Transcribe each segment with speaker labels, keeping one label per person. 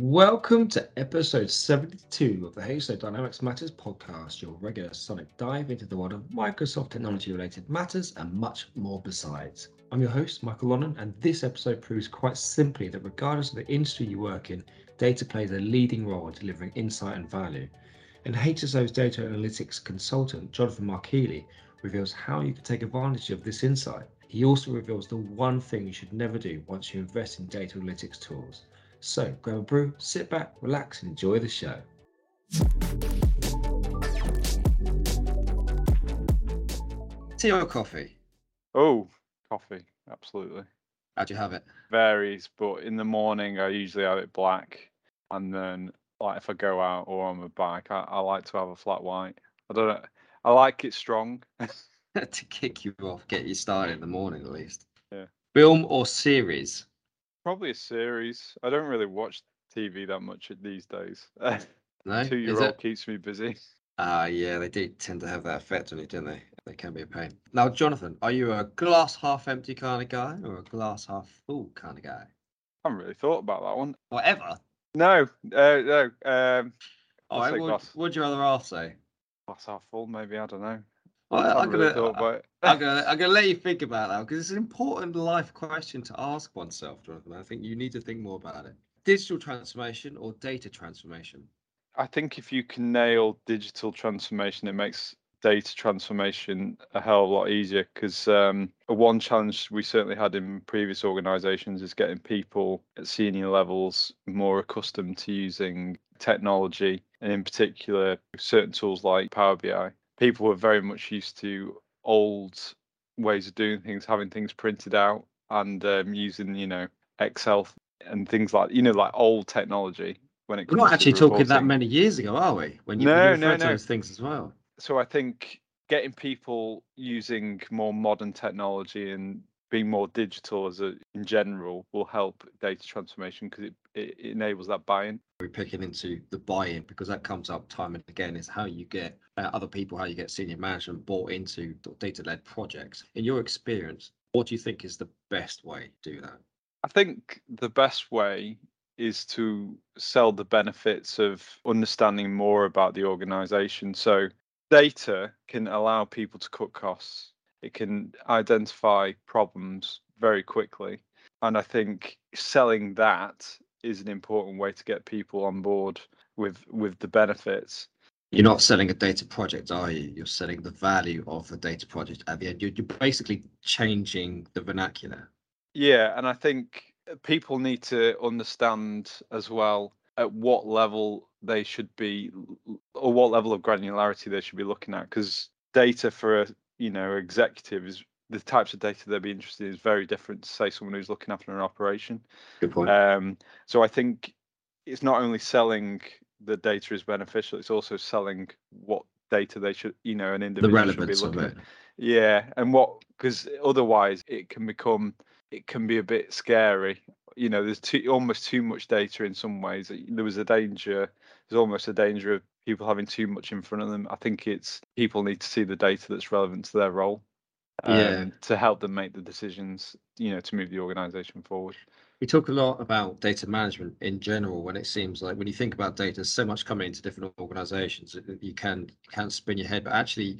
Speaker 1: Welcome to episode 72 of the HSO Dynamics Matters podcast, your regular sonic dive into the world of Microsoft technology related matters and much more besides. I'm your host, Michael Lonnan, and this episode proves quite simply that regardless of the industry you work in, data plays a leading role in delivering insight and value. And HSO's data analytics consultant, Jonathan Markeely, reveals how you can take advantage of this insight. He also reveals the one thing you should never do once you invest in data analytics tools so grab a brew, sit back, relax, and enjoy the show. Tea or coffee?
Speaker 2: Oh, coffee, absolutely.
Speaker 1: How do you have it?
Speaker 2: Varies, but in the morning I usually have it black, and then like if I go out or on my bike, I, I like to have a flat white. I don't know. I like it strong.
Speaker 1: to kick you off, get you started in the morning at least.
Speaker 2: Yeah.
Speaker 1: Film or series?
Speaker 2: Probably a series. I don't really watch TV that much these days.
Speaker 1: No,
Speaker 2: Two year old keeps me busy.
Speaker 1: Ah, uh, yeah, they do tend to have that effect on you, don't they? They can be a pain. Now, Jonathan, are you a glass half empty kind of guy or a glass half full kind of guy?
Speaker 2: I haven't really thought about that one.
Speaker 1: Whatever.
Speaker 2: No, uh, no. Um,
Speaker 1: what would you rather half say?
Speaker 2: Glass half full, maybe. I don't know.
Speaker 1: Well, I'm gonna, really I'm gonna, I'm gonna let you think about that because it's an important life question to ask oneself, Jonathan. I think you need to think more about it. Digital transformation or data transformation?
Speaker 2: I think if you can nail digital transformation, it makes data transformation a hell of a lot easier because um, one challenge we certainly had in previous organizations is getting people at senior levels more accustomed to using technology and in particular certain tools like power bi people were very much used to old ways of doing things, having things printed out and um, using, you know, Excel and things like, you know, like old technology. When it
Speaker 1: we're not actually talking that many years ago, are we? When you, no, when you no, no. those things as well.
Speaker 2: So I think getting people using more modern technology and being more digital as a in general will help data transformation because it, it, enables that buy-in.
Speaker 1: We're picking into the buy-in because that comes up time and again. Is how you get uh, other people how you get senior management bought into data-led projects. In your experience what do you think is the best way to do that?
Speaker 2: I think the best way is to sell the benefits of understanding more about the organization. So data can allow people to cut costs it can identify problems very quickly. And I think selling that is an important way to get people on board with with the benefits.
Speaker 1: You're not selling a data project, are you? You're selling the value of the data project at the end. You're, you're basically changing the vernacular.
Speaker 2: Yeah, and I think uh, people need to understand as well at what level they should be or what level of granularity they should be looking at because data for a you know executives the types of data they'll be interested in is very different to say someone who's looking after an operation
Speaker 1: good point
Speaker 2: um, so i think it's not only selling the data is beneficial it's also selling what data they should you know an individual the relevance should be looking of it. At. yeah and what because otherwise it can become it can be a bit scary you know there's too almost too much data in some ways there was a danger there's almost a danger of people having too much in front of them. I think it's people need to see the data that's relevant to their role. Um, yeah. To help them make the decisions, you know, to move the organization forward.
Speaker 1: We talk a lot about data management in general when it seems like when you think about data, so much coming into different organizations, you can you can spin your head. But actually,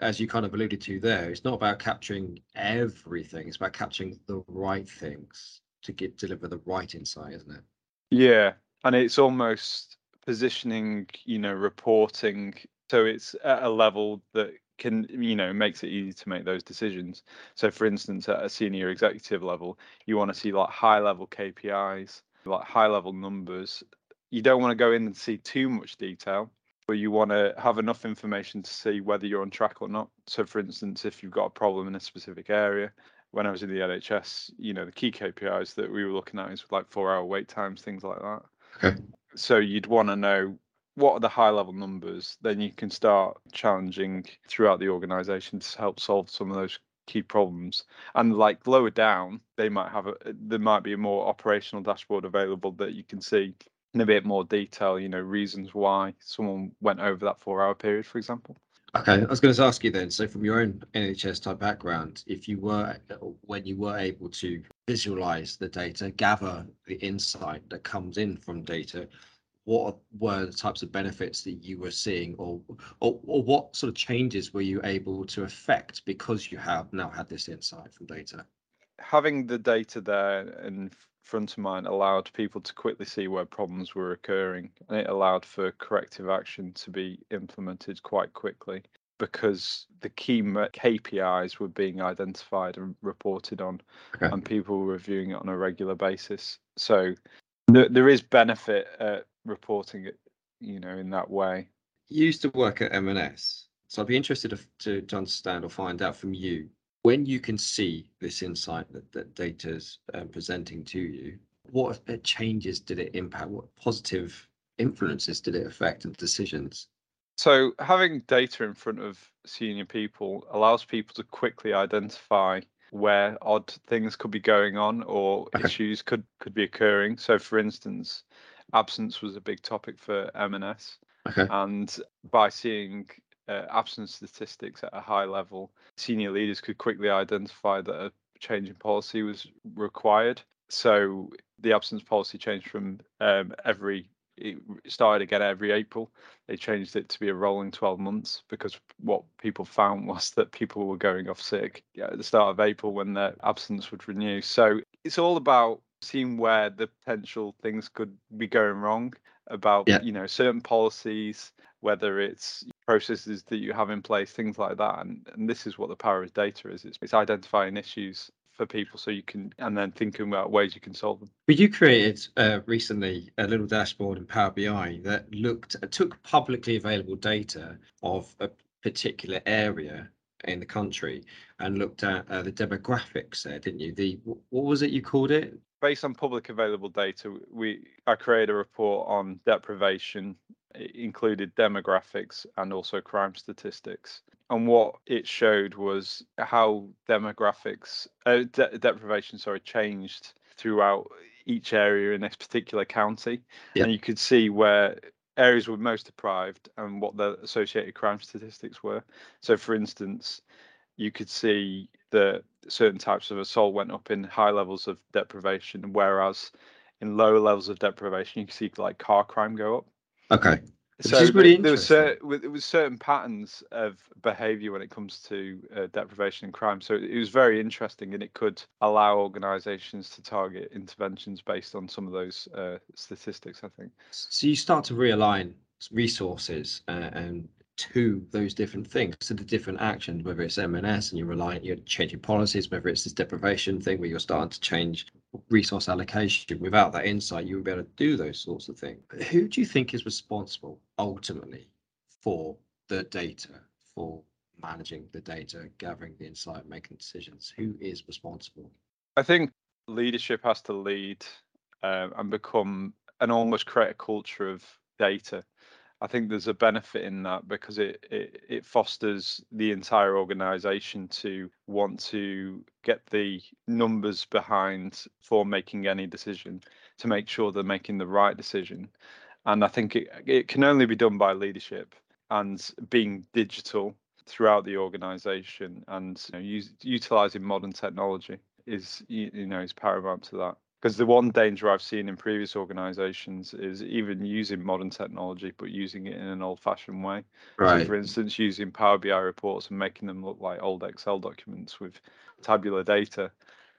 Speaker 1: as you kind of alluded to there, it's not about capturing everything. It's about capturing the right things to get deliver the right insight, isn't it?
Speaker 2: Yeah, and it's almost positioning, you know, reporting so it's at a level that can you know makes it easy to make those decisions. So for instance at a senior executive level you want to see like high level kpis like high level numbers. You don't want to go in and see too much detail but you want to have enough information to see whether you're on track or not. So for instance if you've got a problem in a specific area when i was in the nhs you know the key kpis that we were looking at is like four hour wait times things like that.
Speaker 1: Okay
Speaker 2: so you'd want to know what are the high level numbers then you can start challenging throughout the organization to help solve some of those key problems. And like lower down they might have a there might be a more operational dashboard available that you can see in a bit more detail you know reasons why someone went over that four hour period for example.
Speaker 1: Okay i was going to ask you then so from your own nhs type background if you were when you were able to visualize the data, gather the insight that comes in from data, what were the types of benefits that you were seeing or, or, or what sort of changes were you able to affect because you have now had this insight from data?
Speaker 2: Having the data there in front of mind allowed people to quickly see where problems were occurring and it allowed for corrective action to be implemented quite quickly because the key KPIs were being identified and reported on, okay. and people were reviewing it on a regular basis. So th- there is benefit at reporting it, you know, in that way.
Speaker 1: You used to work at M&S, so I'd be interested to, to, understand or find out from you when you can see this insight that, that is um, presenting to you. What changes did it impact? What positive influences did it affect and decisions?
Speaker 2: So having data in front of senior people allows people to quickly identify where odd things could be going on or okay. issues could could be occurring. So for instance, absence was a big topic for M&S. Okay. And by seeing uh, absence statistics at a high level, senior leaders could quickly identify that a change in policy was required. So the absence policy changed from um, every it started again every April. They changed it to be a rolling 12 months because what people found was that people were going off sick at the start of April when their absence would renew. So it's all about seeing where the potential things could be going wrong about yeah. you know certain policies whether it's processes that you have in place things like that and, and this is what the power of data is it's, it's identifying issues for people so you can and then thinking about ways you can solve them.
Speaker 1: But you created uh, recently a little dashboard in Power BI that looked took publicly available data of a particular area in the country and looked at uh, the demographics there, didn't you? The what was it you called it?
Speaker 2: Based on public available data, we I created a report on deprivation. It included demographics and also crime statistics and what it showed was how demographics uh, de- deprivation sorry changed throughout each area in this particular county. Yep. and you could see where areas were most deprived and what the associated crime statistics were. So for instance you could see that certain types of assault went up in high levels of deprivation whereas in lower levels of deprivation you could see like car crime go up.
Speaker 1: Okay
Speaker 2: so there was certain, it was certain patterns of behaviour when it comes to uh, deprivation and crime. So it was very interesting, and it could allow organisations to target interventions based on some of those uh, statistics. I think.
Speaker 1: So you start to realign resources uh, and to those different things, to the different actions, whether it's M&S and you're relying, you're changing policies, whether it's this deprivation thing where you're starting to change resource allocation. Without that insight, you would be able to do those sorts of things. Who do you think is responsible ultimately for the data, for managing the data, gathering the insight, making decisions? Who is responsible?
Speaker 2: I think leadership has to lead um, and become and almost create a culture of data I think there's a benefit in that because it, it, it fosters the entire organization to want to get the numbers behind for making any decision to make sure they're making the right decision. And I think it, it can only be done by leadership and being digital throughout the organization and you know, use, utilizing modern technology is you know is paramount to that because the one danger I've seen in previous organizations is even using modern technology, but using it in an old fashioned way. Right. So, for instance, using Power BI reports and making them look like old Excel documents with tabular data.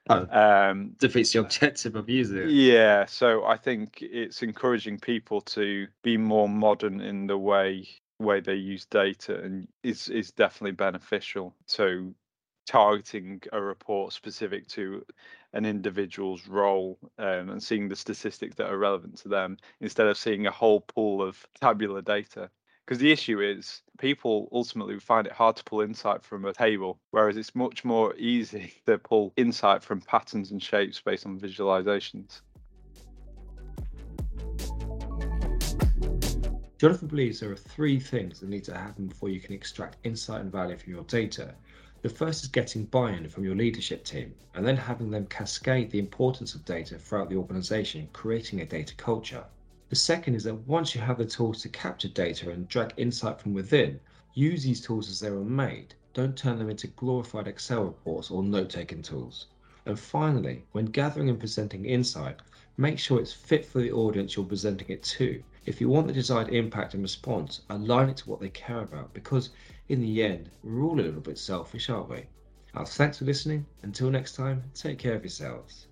Speaker 1: Oh, um, defeats the objective of using it.
Speaker 2: Yeah. So I think it's encouraging people to be more modern in the way way they use data and is is definitely beneficial. So targeting a report specific to an individual's role um, and seeing the statistics that are relevant to them instead of seeing a whole pool of tabular data. Because the issue is, people ultimately find it hard to pull insight from a table, whereas it's much more easy to pull insight from patterns and shapes based on visualizations.
Speaker 1: Jonathan believes there are three things that need to happen before you can extract insight and value from your data. The first is getting buy in from your leadership team and then having them cascade the importance of data throughout the organization, creating a data culture. The second is that once you have the tools to capture data and drag insight from within, use these tools as they were made. Don't turn them into glorified Excel reports or note taking tools.
Speaker 3: And finally, when gathering and presenting insight, make sure it's fit for the audience you're presenting it to. If you want the desired impact and response, align it to what they care about because in the end, we're all a little bit selfish, aren't we? Thanks for listening. Until next time, take care of yourselves.